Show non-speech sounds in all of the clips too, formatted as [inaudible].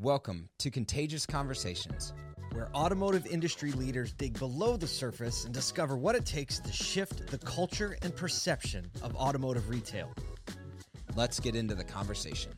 Welcome to Contagious Conversations. where automotive industry leaders dig below the surface and discover what it takes to shift the culture and perception of automotive retail. Let's get into the conversation.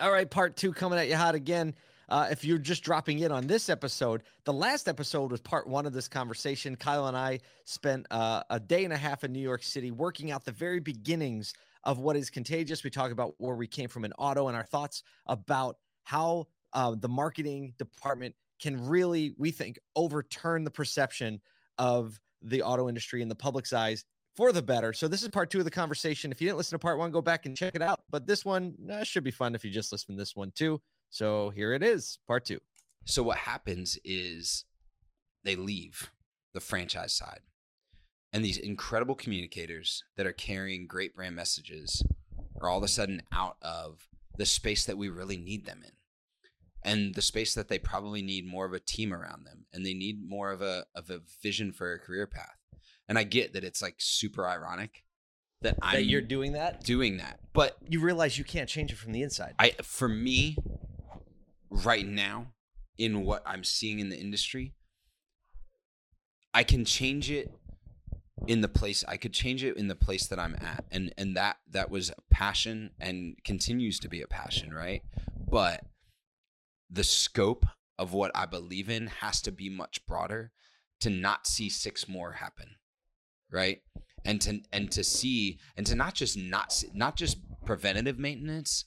All right, part two coming at you hot again. Uh, if you're just dropping in on this episode, the last episode was part one of this conversation. Kyle and I spent uh, a day and a half in New York City working out the very beginnings of what is contagious. We talk about where we came from in auto and our thoughts about how uh, the marketing department can really, we think, overturn the perception of the auto industry in the public's eyes for the better. So this is part two of the conversation. If you didn't listen to part one, go back and check it out. But this one uh, should be fun if you just listen to this one too. So here it is, part two. So, what happens is they leave the franchise side, and these incredible communicators that are carrying great brand messages are all of a sudden out of the space that we really need them in. And the space that they probably need more of a team around them, and they need more of a of a vision for a career path. And I get that it's like super ironic that I'm you're doing that, doing that, but you realize you can't change it from the inside. I for me right now in what I'm seeing in the industry, I can change it in the place I could change it in the place that I'm at. And and that that was a passion and continues to be a passion, right? But the scope of what I believe in has to be much broader to not see six more happen. Right? And to and to see and to not just not see, not just preventative maintenance,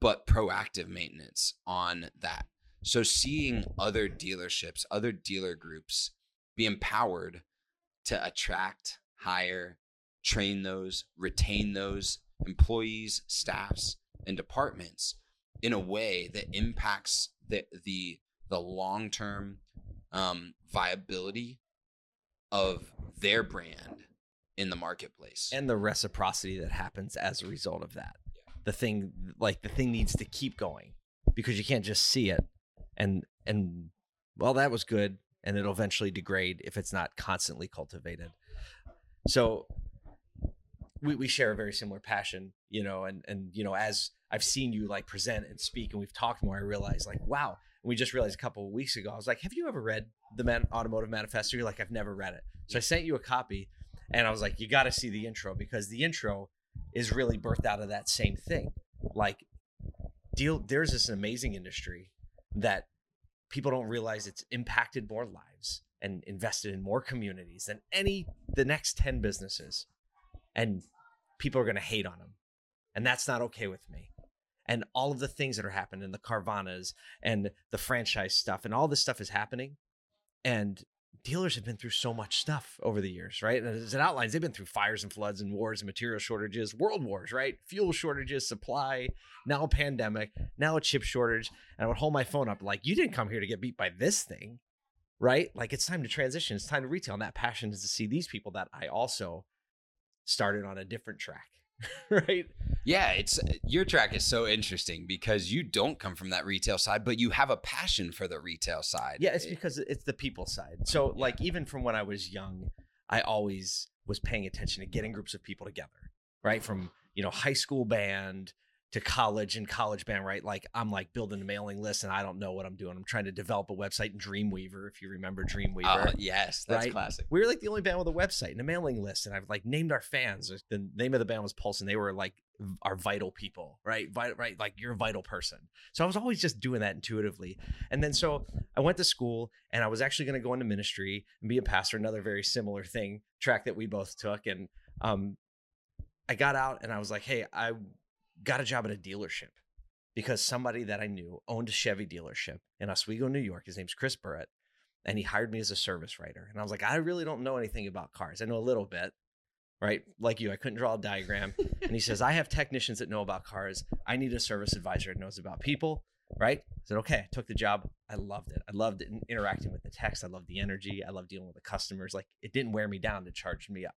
but proactive maintenance on that. So seeing other dealerships, other dealer groups be empowered to attract, hire, train those, retain those employees, staffs, and departments in a way that impacts the the the long term um, viability of their brand in the marketplace. and the reciprocity that happens as a result of that. The thing like the thing needs to keep going because you can't just see it and and well that was good and it'll eventually degrade if it's not constantly cultivated. So we, we share a very similar passion, you know, and and you know, as I've seen you like present and speak and we've talked more, I realized like, wow. And we just realized a couple of weeks ago, I was like, have you ever read the Man- Automotive Manifesto? You're like, I've never read it. So I sent you a copy and I was like, you got to see the intro because the intro is really birthed out of that same thing. Like, deal, there's this amazing industry that people don't realize it's impacted more lives and invested in more communities than any the next 10 businesses. And people are going to hate on them and that's not okay with me. And all of the things that are happening in the carvanas and the franchise stuff and all this stuff is happening. And dealers have been through so much stuff over the years right? As it outlines they've been through fires and floods and wars and material shortages world wars right? Fuel shortages supply now a pandemic now a chip shortage and i would hold my phone up like you didn't come here to get beat by this thing right? Like it's time to transition it's time to retail and that passion is to see these people that i also started on a different track [laughs] right Yeah, it's your track is so interesting because you don't come from that retail side, but you have a passion for the retail side. Yeah, it's because it's the people side. So, like, even from when I was young, I always was paying attention to getting groups of people together, right? From, you know, high school band to college and college band, right? Like, I'm like building a mailing list and I don't know what I'm doing. I'm trying to develop a website in Dreamweaver, if you remember Dreamweaver. Uh, yes, that's Right? classic. we were like the only band with a website and a mailing list and i've like named our fans the name of the band was pulse and they were like our vital people right vital right like you're a vital person so i was always just doing that intuitively and then so i went to school and i was actually going to go into ministry and be a pastor another very similar thing track that we both took and um i got out and i was like hey i got a job at a dealership because somebody that i knew owned a chevy dealership in oswego new york his name's chris burrett and he hired me as a service writer. And I was like, I really don't know anything about cars. I know a little bit, right? Like you, I couldn't draw a diagram. and he says, [laughs] I have technicians that know about cars. I need a service advisor that knows about people, right? I said, okay. I took the job. I loved it. I loved in- interacting with the techs. I loved the energy. I loved dealing with the customers. Like it didn't wear me down. It charged me up.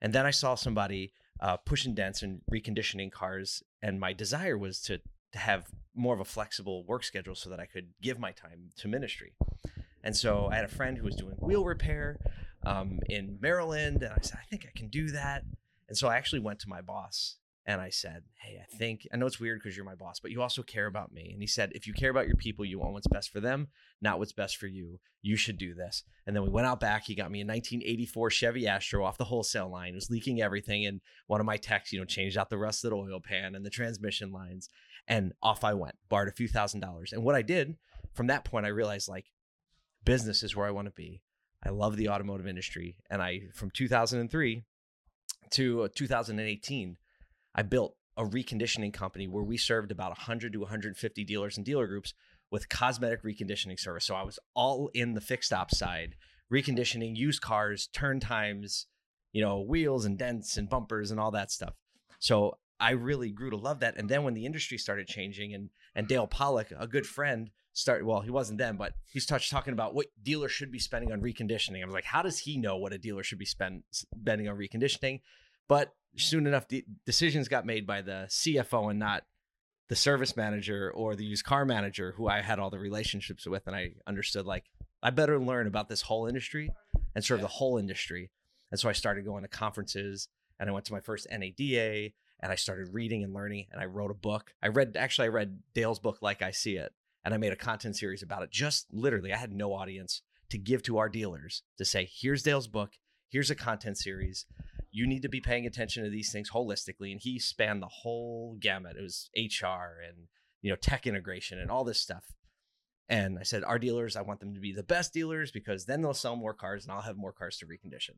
And then I saw somebody uh, pushing dents and reconditioning cars. And my desire was to, to have more of a flexible work schedule so that I could give my time to ministry. And so I had a friend who was doing wheel repair um, in Maryland, and I said, I think I can do that. And so I actually went to my boss And I said, Hey, I think, I know it's weird because you're my boss, but you also care about me. And he said, If you care about your people, you want what's best for them, not what's best for you. You should do this. And then we went out back. He got me a 1984 Chevy Astro off the wholesale line. It was leaking everything. And one of my techs, you know, changed out the rusted oil pan and the transmission lines. And off I went, borrowed a few thousand dollars. And what I did from that point, I realized like business is where I want to be. I love the automotive industry. And I, from 2003 to uh, 2018, I built a reconditioning company where we served about 100 to 150 dealers and dealer groups with cosmetic reconditioning service. So I was all in the fixed op side, reconditioning used cars, turn times, you know, wheels and dents and bumpers and all that stuff. So I really grew to love that. And then when the industry started changing and and Dale Pollak, a good friend, started well, he wasn't then, but he's touched talking about what dealers should be spending on reconditioning. I was like, how does he know what a dealer should be spend, spending on reconditioning? But soon enough, the decisions got made by the CFO and not the service manager or the used car manager who I had all the relationships with. And I understood like I better learn about this whole industry and serve the whole industry. And so I started going to conferences and I went to my first NADA and I started reading and learning and I wrote a book. I read actually I read Dale's book Like I See It and I made a content series about it. Just literally, I had no audience to give to our dealers to say, here's Dale's book, here's a content series you need to be paying attention to these things holistically. And he spanned the whole gamut. It was HR and you know tech integration and all this stuff. And I said, our dealers, I want them to be the best dealers because then they'll sell more cars and I'll have more cars to recondition.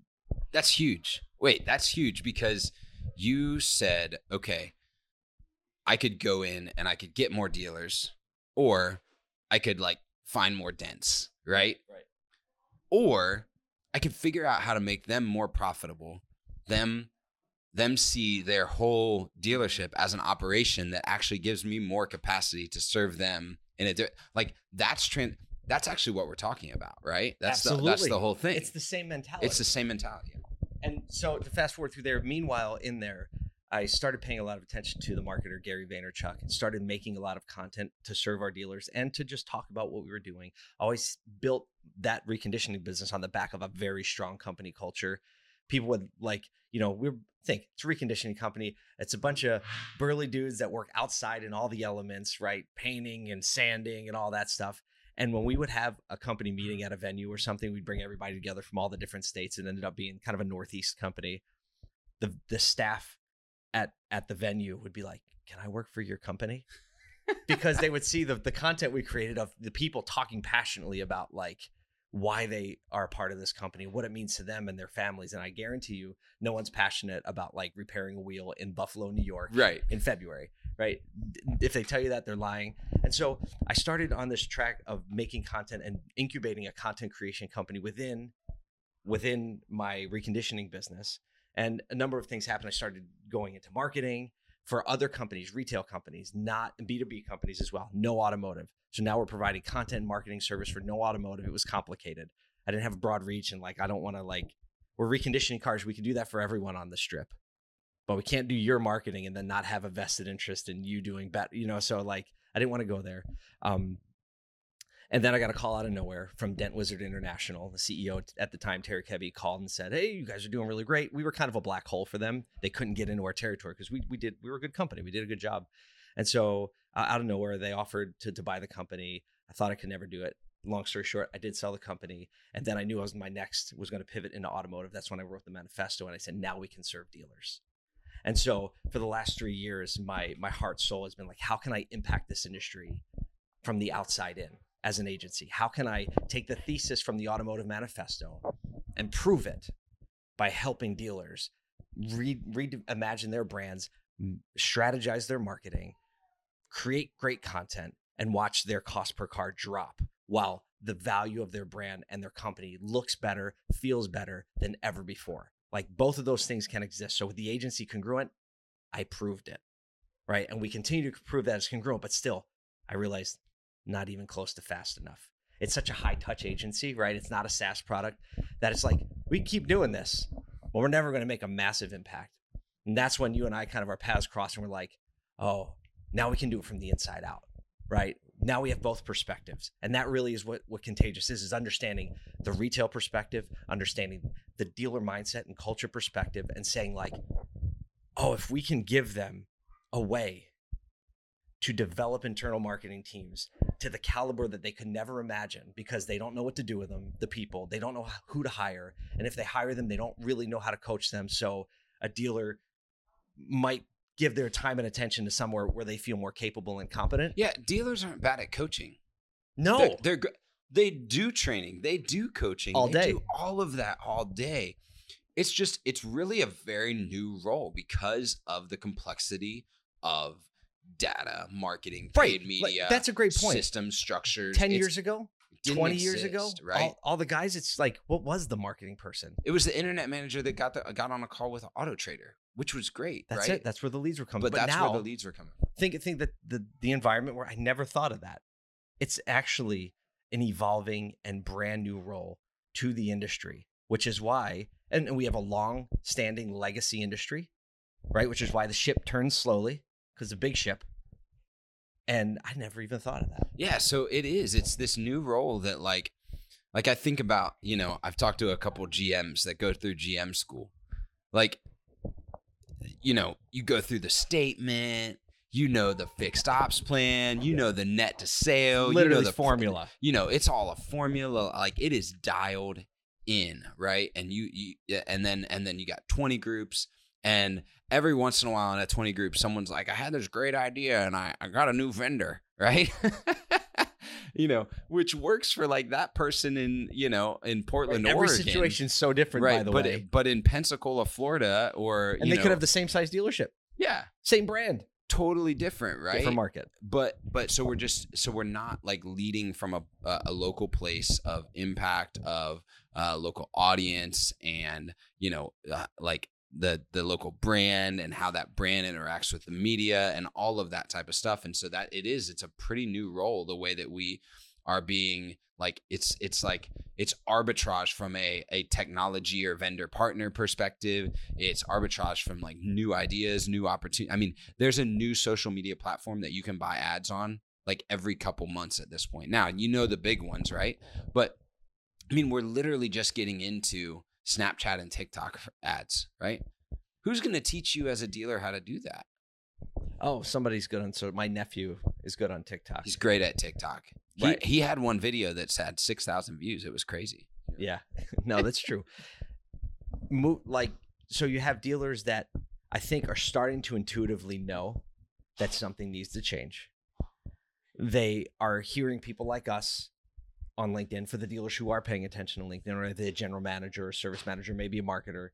That's huge. Wait, that's huge because you said, okay, I could go in and I could get more dealers, or I could like find more dents, right? Right. Or I could figure out how to make them more profitable them them see their whole dealership as an operation that actually gives me more capacity to serve them in a di- like that's trans that's actually what we're talking about right that's Absolutely. the that's the whole thing It's the same mentality. it's the same mentality and so to fast forward through there, meanwhile, in there, I started paying a lot of attention to the marketer Gary Vaynerchuk and started making a lot of content to serve our dealers and to just talk about what we were doing. Always built that reconditioning business on the back of a very strong company culture. People would like, you know, we're think it's a reconditioning company. It's a bunch of burly dudes that work outside in all the elements, right? Painting and sanding and all that stuff. And when we would have a company meeting at a venue or something, we'd bring everybody together from all the different states. It ended up being kind of a Northeast company. The the staff at at the venue would be like, "Can I work for your company?" [laughs] because they would see the the content we created of the people talking passionately about like why they are a part of this company, what it means to them and their families. And I guarantee you, no one's passionate about like repairing a wheel in Buffalo, New York, right in February, right? If they tell you that, they're lying. And so I started on this track of making content and incubating a content creation company within within my reconditioning business. And a number of things happened. I started going into marketing for other companies, retail companies, not B2B companies as well, no automotive. So now we're providing content marketing service for no automotive. It was complicated. I didn't have a broad reach and like I don't want to like we're reconditioning cars. We can do that for everyone on the strip. But we can't do your marketing and then not have a vested interest in you doing better, you know. So like I didn't want to go there. Um, and then I got a call out of nowhere from Dent Wizard International. The CEO at the time, Terry Kebby, called and said, "Hey, you guys are doing really great." We were kind of a black hole for them. They couldn't get into our territory because we we did we were a good company. We did a good job. And so uh, out of nowhere, they offered to to buy the company. I thought I could never do it. Long story short, I did sell the company, and then I knew I was my next was going to pivot into automotive. That's when I wrote the manifesto, and I said, "Now we can serve dealers." And so for the last three years, my my heart soul has been like, how can I impact this industry from the outside in as an agency? How can I take the thesis from the automotive manifesto and prove it by helping dealers re- reimagine their brands, strategize their marketing, create great content, and watch their cost per car drop while the value of their brand and their company looks better, feels better than ever before. Like both of those things can exist. So with the agency congruent, I proved it. Right. And we continue to prove that it's congruent, but still, I realized not even close to fast enough. It's such a high touch agency, right? It's not a SaaS product that it's like, we keep doing this, but we're never going to make a massive impact. And that's when you and I kind of our paths cross and we're like, oh, now we can do it from the inside out, right? Now we have both perspectives. And that really is what, what contagious is, is understanding the retail perspective, understanding the dealer mindset and culture perspective, and saying, like, oh, if we can give them a way to develop internal marketing teams to the caliber that they could never imagine because they don't know what to do with them, the people, they don't know who to hire. And if they hire them, they don't really know how to coach them. So a dealer might give their time and attention to somewhere where they feel more capable and competent. Yeah, dealers aren't bad at coaching. No, They're, they're they do training, they do coaching, All they day. do all of that all day. It's just it's really a very new role because of the complexity of data, marketing, Right. paid Like, media. that's a great point. System structures. 10 years ago, didn't 20 years ago, right? all, all the guys, it's like, what was the marketing person? it was the internet manager that got the, got on a call with Auto Trader, which was great. That's right? it. That's where the leads were coming. but, But, that's now, where the leads were coming. think think that the the environment where I never thought of that. It's actually an evolving and brand new role to the industry, which is why, and, and we have a long standing legacy industry, right? Which is why the ship turns slowly because the big ship. And I never even thought of that. Yeah, so it is. It's this new role that like like I think about, you know, I've talked to a couple GMs that go through GM school. Like you know, you go through the statement, you know the fixed ops plan, you know the net to sale, Literally you know the formula. You know, it's all a formula like it is dialed in, right? And you you and then and then you got 20 groups and every once in a while in a 20 group someone's like I had this great idea and I I got a new vendor, [laughs] right? you know, which works for like that person in, you know, in Portland, Every Oregon. situation's so different, right, by the but way. but in Pensacola, Florida or and they know, could have the same size dealership, yeah, same brand, totally different, right? different market. but but so we're just so we're not like leading from a a, a local place of impact of uh, local audience and you know uh, like the the local brand and how that brand interacts with the media and all of that type of stuff. And so that it is it's a pretty new role the way that we are being like it's it's like it's arbitrage from a a technology or vendor partner perspective. It's arbitrage from like new ideas new opportunity i mean there's a new social media platform that you can buy ads on like every couple months at this point. Now you know the big ones right? But i mean we're literally just getting into snapchat and tiktok ads right who's going to teach you as a dealer how to do that Oh, somebody's good on so my nephew is good on TikTok. he's great at tiktok he, Right. he had one video that's had 6000 views it was crazy Yeah, [laughs] no, that's true. Mo- like, so you have dealers that I think are starting to intuitively know that something needs to change. They are hearing people like us on LinkedIn for the dealers who are paying attention on LinkedIn, or the general manager or service manager, maybe a marketer,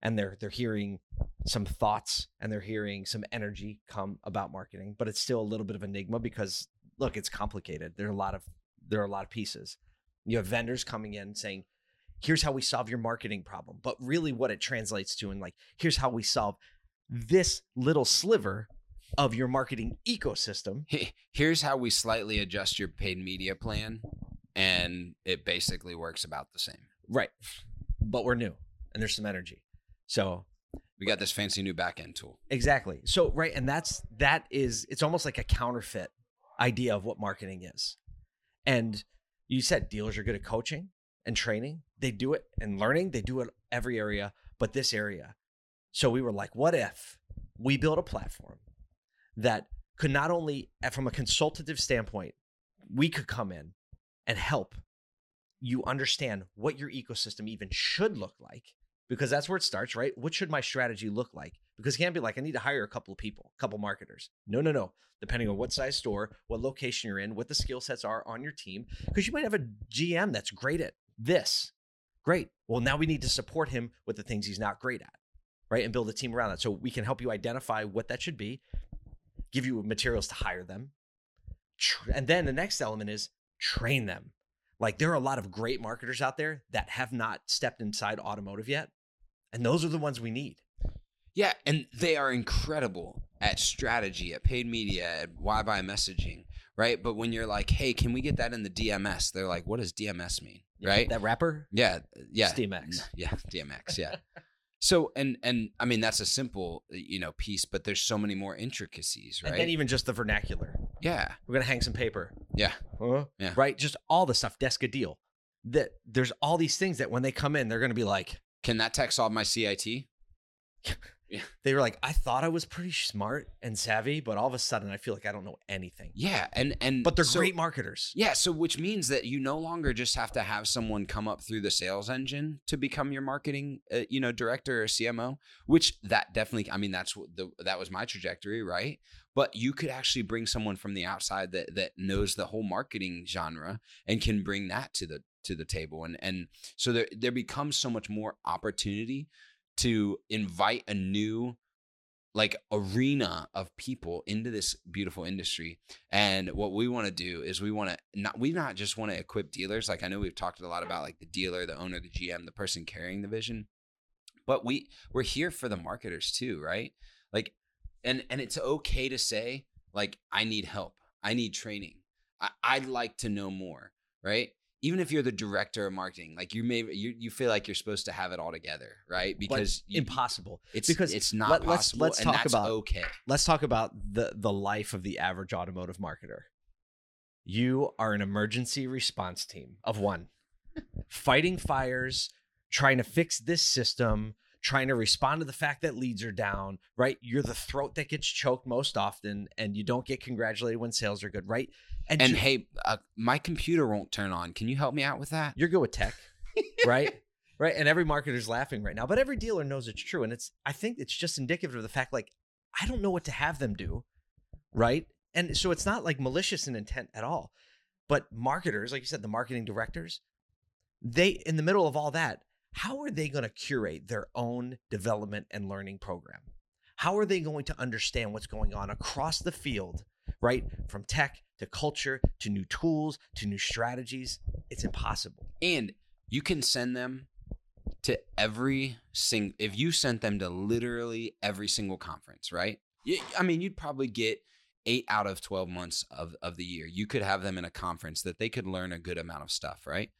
and they're they're hearing some thoughts and they're hearing some energy come about marketing, but it's still a little bit of enigma because look, it's complicated. There are a lot of there are a lot of pieces. You have vendors coming in saying, here's how we solve your marketing problem. But really what it translates to and like, here's how we solve this little sliver of your marketing ecosystem. here's how we slightly adjust your paid media plan and it basically works about the same Right. But we're new and there's some energy. So we got this fancy new backend tool exactly. So right. And that's that is it's almost like a counterfeit idea of what marketing is. And you said dealers are good at coaching and training. They do it and learning. They do it every area, but this area. So we were like, what if we build a platform that could not only, from a consultative standpoint, we could come in and help you understand what your ecosystem even should look like, because that's where it starts, right? What should my strategy look like? Because it can't be like, I need to hire a couple of people, a couple marketers. No, no, no. Depending on what size store, what location you're in, what the skill sets are on your team, because you might have a GM that's great at this. Great. Well, now we need to support him with the things he's not great at, right? And build a team around that. So we can help you identify what that should be, give you materials to hire them. And then the next element is train them. Like there are a lot of great marketers out there that have not stepped inside automotive yet. And those are the ones we need. yeah and they are incredible at strategy at paid media at why buy messaging right but when you're like hey can we get that in the dms they're like what does dms mean right That rapper? yeah yeah DMX. [laughs] yeah dmx yeah so and and i mean that's a simple you know piece but there's so many more intricacies right And then even just the vernacular. Yeah We're gonna hang some paper. yeah Huh? Yeah. Right? Just all the stuff, desk a deal. That there's all these things that when they come in, they're gonna be like, can that tech solve my cit [laughs] Yeah. They were like, I thought I was pretty smart and savvy, but all of a sudden I feel like I don't know anything. Yeah, and and But they're so- great marketers. Yeah, so which means that you no longer just have to have someone come up through the sales engine to become your marketing, uh, you know, director or CMO. Which that definitely, I mean, that's what the that was my trajectory, right? But you could actually bring someone from the outside that that knows the whole marketing genre and can bring that to the to the table, and and so there there becomes so much more opportunity to invite a new like arena of people into this beautiful industry. And what we want to do is we want to not we not just want to equip dealers. Like i know we've talked a lot about like the dealer the owner the gm the person carrying the vision but we we're here for the marketers too right? Like and and it's okay to say like i need help. I need training. I, i'd like to know more right? Even if you're the director of marketing like you may you, you feel like you're supposed to have it all together right? Because you, Impossible. it's because it's not let- let's- possible let's and talk about- okay. Let's talk about the the life of the average automotive marketer. You are an emergency response team of one, fighting fires, trying to fix this system, trying to respond to the fact that leads are down, right? You're the throat that gets choked most often, and you don't get congratulated when sales are good, right? and you- hey uh, my computer won't turn on can you help me out with that you're good with tech, [laughs] right? Right. And every marketer's laughing right now, but every dealer knows it's true. And it's, I think it's just indicative of the fact, like, I don't know what to have them do. Right. And so it's not like malicious in intent at all. But marketers, like you said, the marketing directors, they, in the middle of all that, how are they going to curate their own development and learning program? How are they going to understand what's going on across the field, right? From tech to culture to new tools to new strategies? It's impossible. and you can send them to every sing if you sent them to literally every single conference right I mean you'd probably get eight out of 12 months of, of the year you could have them in a conference that they could learn a good amount of stuff right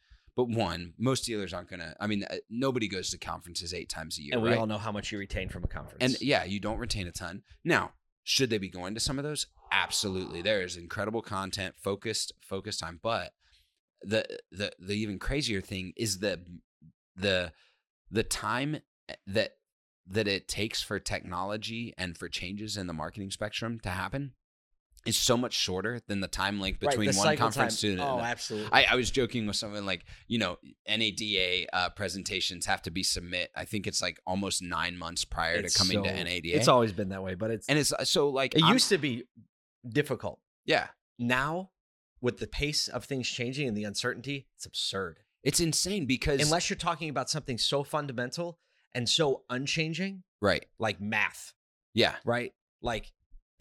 but one most dealers aren't gonna i mean uh, nobody goes to conferences eight times a year and we right? all know how much you retain from a conference. And yeah, you don't retain a ton. Now, should they be going to some of those? Absolutely. There is incredible content, focused, focused time. But the the the even crazier thing is the the the time that that it takes for technology and for changes in the marketing spectrum to happen is so much shorter than the time link between the one conference time- to the oh, absolutely. I, I was joking with someone like, you know, NADA uh, presentations have to be submit. I think it's like almost nine months prior It's to coming to so- NADA. It's always been that way, but it's and it's uh, so like it I'm- used to be difficult. yeah, Now, with the pace of things changing and the uncertainty, it's absurd. it's insane because Unless you're talking about something so fundamental and so unchanging, right, like math, yeah, right? Like,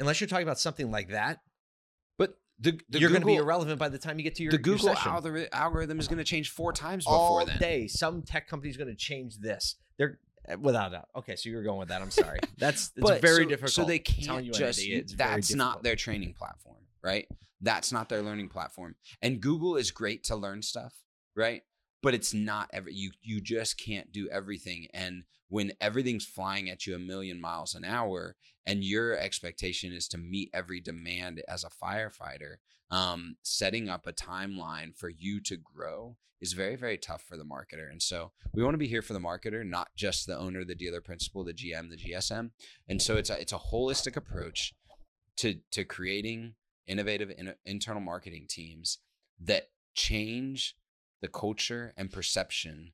unless you're talking about something like that, but the, the you're going to be irrelevant by the time you get to your the Google session. algori- algorithm is going to change four times before all then. day. Some tech company's going to change this. They're eh, without a doubt. Okay, so you're going with that. I'm sorry. [laughs] That's it's But very so, difficult. So they can't you, just. NADA, it's that's not their training platform, right? That's not their learning platform. And Google is great to learn stuff, right? But it's not every. You you just can't do everything. And when everything's flying at you a million miles an hour, and your expectation is to meet every demand as a firefighter, um, setting up a timeline for you to grow is very very tough for the marketer. And so we want to be here for the marketer, not just the owner, the dealer principal, the GM, the GSM. And so it's a it's a holistic approach to to creating innovative in, internal marketing teams that change the culture and perception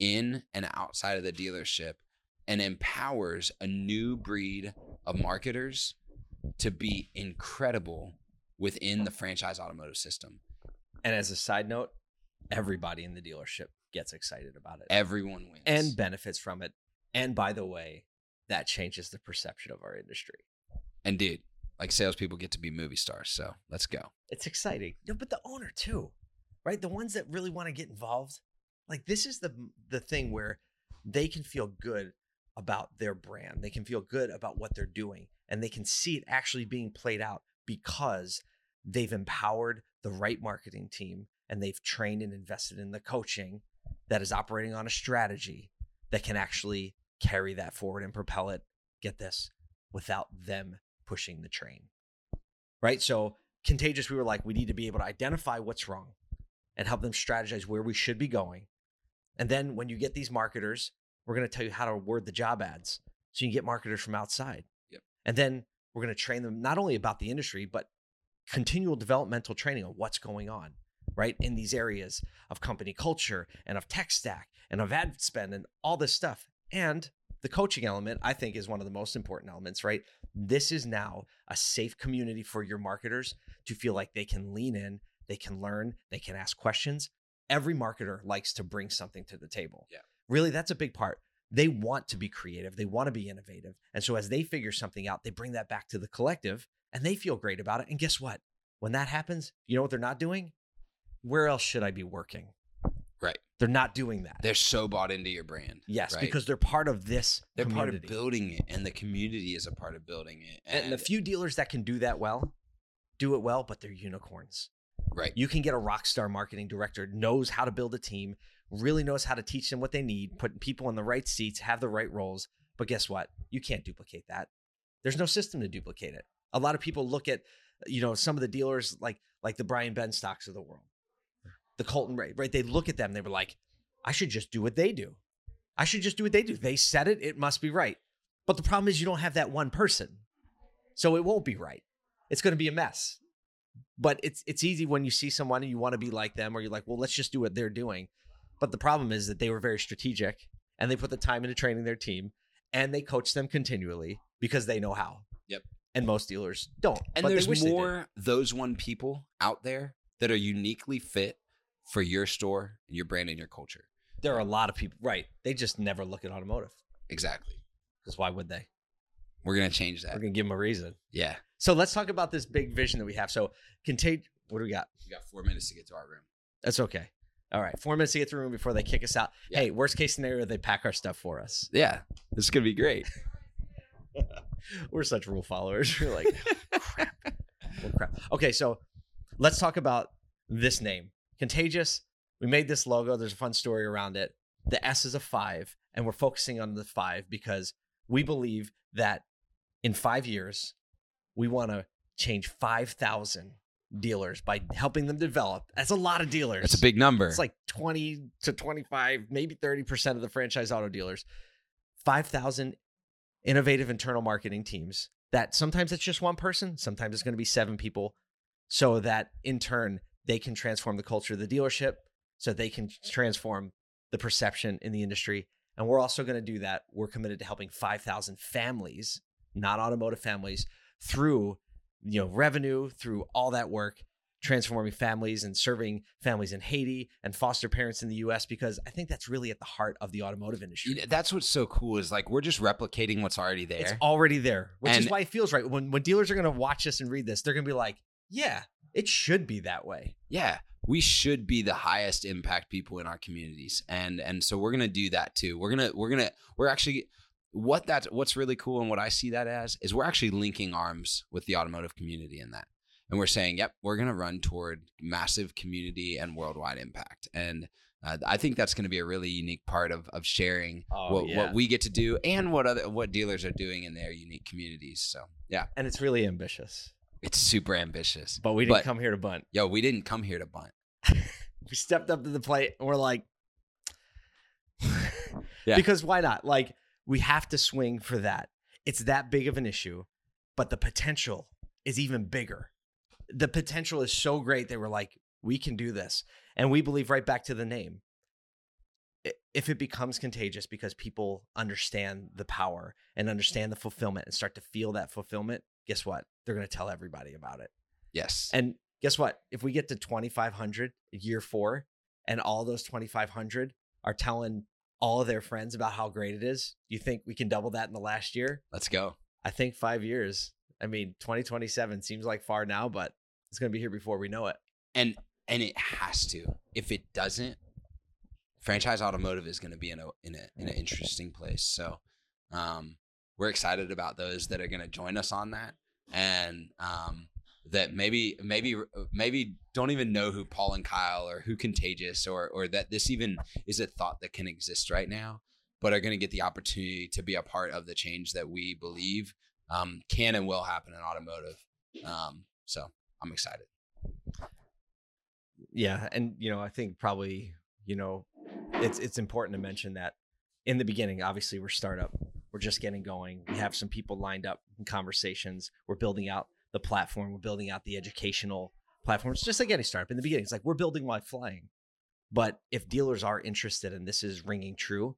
in and outside of the dealership and empowers a new breed of marketers to be incredible within the franchise automotive system. And as a side note, everybody in the dealership gets excited about it Everyone wins. and benefits from it. And by the way, that changes the perception of our industry. and dude, like salespeople get to be movie stars. So let's go. It's exciting. No, but the owner too, right? The ones that really want to get involved. Like this is the the thing where they can feel good about their brand. They can feel good about what they're doing and they can see it actually being played out because they've empowered the right marketing team and they've trained and invested in the coaching that is operating on a strategy that can actually carry that forward and propel it. Get this without them pushing the train. Right? So, contagious, we were like, we need to be able to identify what's wrong and help them strategize where we should be going. And then when you get these marketers, we're going to tell you how to word the job ads so you can get marketers from outside. Yep. And then we're going to train them not only about the industry, but continual developmental training on what's going on, right? In these areas of company culture and of tech stack and of ad spend and all this stuff. And the coaching element, I think, is one of the most important elements, right? This is now a safe community for your marketers to feel like they can lean in, they can learn, they can ask questions. Every marketer likes to bring something to the table. Yeah. Really, that's a big part. They want to be creative, they want to be innovative. And so as they figure something out, they bring that back to the collective and they feel great about it. And guess what? When that happens, you know what they're not doing? Where else should I be working? Right. They're not doing that. They're so bought into your brand. yes, right? because they're part of this they're community. part of building it, and the community is a part of building it. and the few dealers that can do that well, do it well, but they're unicorns. Right, You can get a rock star marketing director, knows how to build a team, really knows how to teach them what they need, put people in the right seats, have the right roles. But guess what? You can't duplicate that. There's no system to duplicate it. A lot of people look at, you know, some of the dealers like like the Brian Benstocks of the world, the Colton Ray, right? They look at them, they were like, I should just do what they do. I should just do what they do. They said it, it must be right. But the problem is you don't have that one person. So it won't be right. It's going to be a mess. But it's it's easy when you see someone and you want to be like them or you're like, "Well, let's just do what they're doing." But the problem is that they were very strategic and they put the time into training their team and they coach them continually because they know how. Yep. And most dealers don't. and there's wish they did. more those one people out there that are uniquely fit for your store and your brand and your culture. There are a lot of people, right? They just never look at automotive Exactly. because why would they? We're gonna change that. We're going to give them a reason. Yeah. So let's talk about this big vision that we have. So, contage. What do we got? We got four minutes to get to our room. That's okay. All right, four minutes to get to through room before they kick us out. Yeah. Hey, worst case scenario, they pack our stuff for us. Yeah. This is gonna be great. [laughs] [laughs] We're such rule followers. We're like, [laughs] crap. Well, crap. Okay, so let's talk about this name, Contagious. We made this logo. There's a fun story around it. The S is a five, and we're focusing on the five because we believe that in five years, we want to change 5,000 dealers by helping them develop. That's a lot of dealers. That's a big number. It's like 20 to 25, maybe 30% of the franchise auto dealers. 5,000 innovative internal marketing teams that sometimes it's just one person, sometimes it's going to be seven people, so that in turn they can transform the culture of the dealership, so they can transform the perception in the industry. And we're also going to do that. We're committed to helping 5,000 families, not automotive families, through you know revenue, through all that work, transforming families and serving families in Haiti and foster parents in the US because I think that's really at the heart of the automotive industry. You know, that's what's so cool is like we're just replicating what's already there. It's already there, which is why it feels right. When when dealers are going to watch this and read this, they're going to be like, "Yeah, it should be that way." yeah we should be the highest impact people in our communities and and so we're gonna do that too we're gonna we're gonna we're actually what that's what's really cool and what i see that as is we're actually linking arms with the automotive community in that and we're saying yep we're gonna run toward massive community and worldwide impact and uh, I think that's going to be a really unique part of, of sharing Oh, what, yeah. what we get to do and what other what dealers are doing in their unique communities. So yeah, And it's really ambitious. it's super ambitious. But we didn't But- come here to bunt. Yo, we didn't come here to bunt. [laughs] We stepped up to the plate and we're like Yeah. [laughs] Because why not? Like we have to swing for that. It's that big of an issue, but the potential is even bigger. The potential is so great they were like we can do this. And we believe right back to the name. If it becomes contagious because people understand the power and understand the fulfillment and start to feel that fulfillment, guess what? They're going to tell everybody about it. Yes. And guess what? If we get to 2,500 year four, and all those 2,500 are telling all of their friends about how great it is, you think we can double that in the last year? Let's go. I think five years. I mean, 2027 seems like far now, but it's going to be here before we know it. and and it has to. If it doesn't, franchise automotive is going to be in a in a in an interesting place. So, um, we're excited about those that are going to join us on that, and um, that maybe maybe maybe don't even know who Paul and Kyle or who Contagious or or that this even is a thought that can exist right now, but are going to get the opportunity to be a part of the change that we believe um, can and will happen in automotive. Um, so I'm excited. Yeah, and you know, I think probably, you know, it's it's important to mention that in the beginning, obviously we're startup. We're just getting going. We have some people lined up in conversations. We're building out the platform. We're building out the educational platforms, just like any startup in the beginning. It's like we're building while flying. But if dealers are interested and this is ringing true,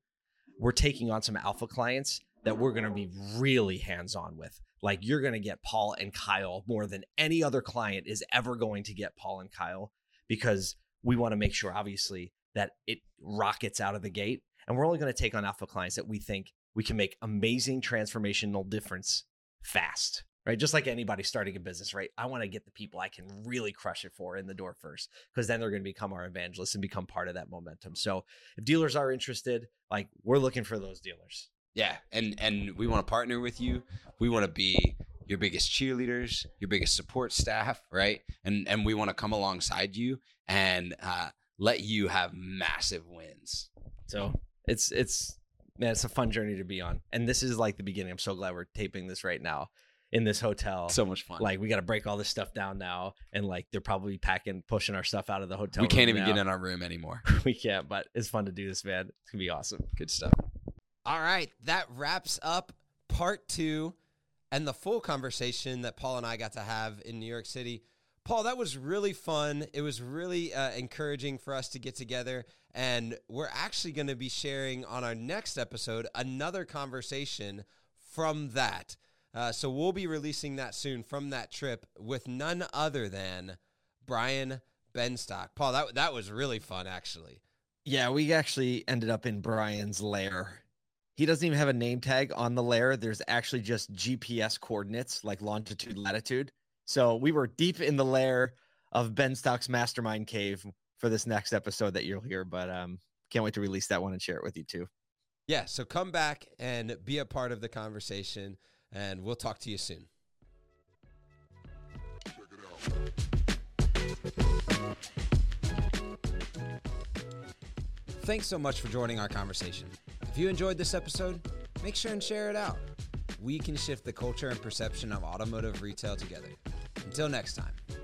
we're taking on some alpha clients that we're going to be really hands on with. Like you're going to get Paul and Kyle more than any other client is ever going to get Paul and Kyle because we want to make sure, obviously, that it rockets out of the gate. And we're only going to take on alpha clients that we think we can make amazing transformational difference fast right? Just like anybody starting a business, right? I want to get the people I can really crush it for in the door first, because then they're going to become our evangelists and become part of that momentum. So if dealers are interested, like we're looking for those dealers. Yeah, and and we want to partner with you. We want to be your biggest cheerleaders, your biggest support staff, right? And and we want to come alongside you and uh, let you have massive wins. So it's it's man, it's a fun journey to be on. And this is like the beginning. I'm so glad we're taping this right now in this hotel. So much fun. Like we got to break all this stuff down now, and like they're probably packing, pushing our stuff out of the hotel. we can't even now. get in our room anymore. [laughs] we can't, but it's fun to do this, man. It's gonna be awesome. Good stuff. All right, that wraps up part two and the full conversation that Paul and I got to have in New York City. Paul, that was really fun. It was really uh, encouraging for us to get together. And we're actually going to be sharing on our next episode another conversation from that. Uh, so we'll be releasing that soon from that trip with none other than Brian Benstock. Paul, that, that was really fun, actually. Yeah, we actually ended up in Brian's lair. He doesn't even have a name tag on the lair. There's actually just GPS coordinates, like longitude, latitude. So we were deep in the lair of Benstock's mastermind cave for this next episode that you'll hear. But um, can't wait to release that one and share it with you too. Yeah, so come back and be a part of the conversation, and we'll talk to you soon. Thanks so much for joining our conversation. If you enjoyed this episode, make sure and share it out. We can shift the culture and perception of automotive retail together. Until next time.